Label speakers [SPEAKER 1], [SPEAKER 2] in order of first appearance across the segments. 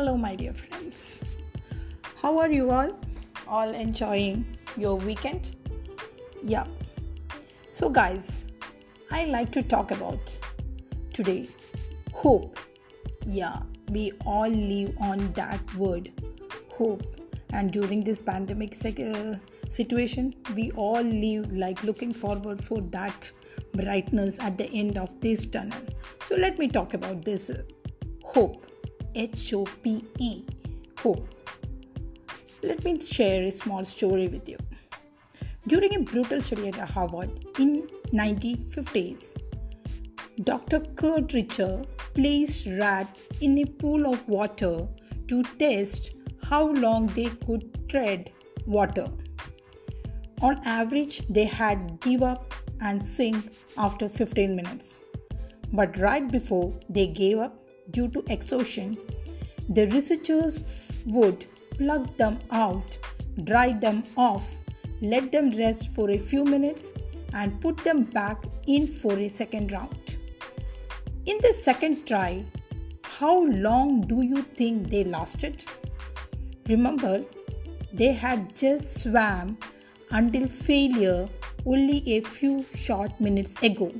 [SPEAKER 1] Hello, my dear friends. How are you all? All enjoying your weekend? Yeah. So, guys, I like to talk about today hope. Yeah, we all live on that word hope. And during this pandemic uh, situation, we all live like looking forward for that brightness at the end of this tunnel. So, let me talk about this uh, hope H O P E, hope. Let me share a small story with you. During a brutal study at Harvard in 1950s, Dr. Curt Richter placed rats in a pool of water to test how long they could tread water. On average, they had give up and sink after 15 minutes. But right before they gave up, due to exhaustion, the researchers would pluck them out, dry them off, let them rest for a few minutes, and put them back in for a second round. In the second try, how long do you think they lasted? Remember, they had just swam until failure only a few short minutes ago.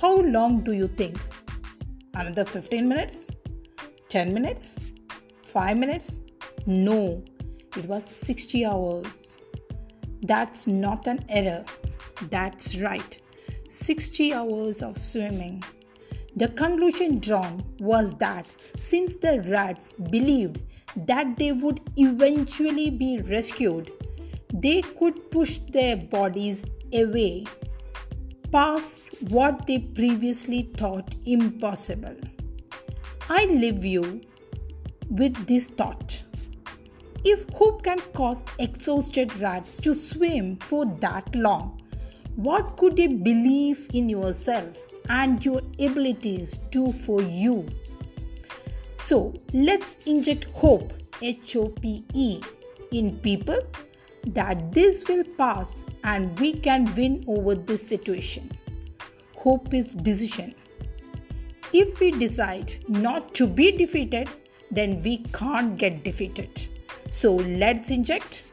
[SPEAKER 1] How long do you think? Another 15 minutes? 10 minutes? 5 minutes? No, it was 60 hours. That's not an error. That's right. 60 hours of swimming. The conclusion drawn was that since the rats believed that they would eventually be rescued, they could push their bodies away past what they previously thought impossible. I leave you with this thought. If hope can cause exhausted rats to swim for that long, what could a belief in yourself and your abilities do for you? So let's inject hope, H O P E, in people that this will pass and we can win over this situation. Hope is decision. If we decide not to be defeated, then we can't get defeated. So let's inject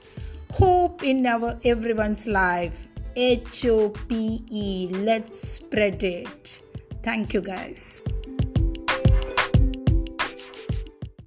[SPEAKER 1] hope in our everyone's life. H O P E. Let's spread it. Thank you, guys.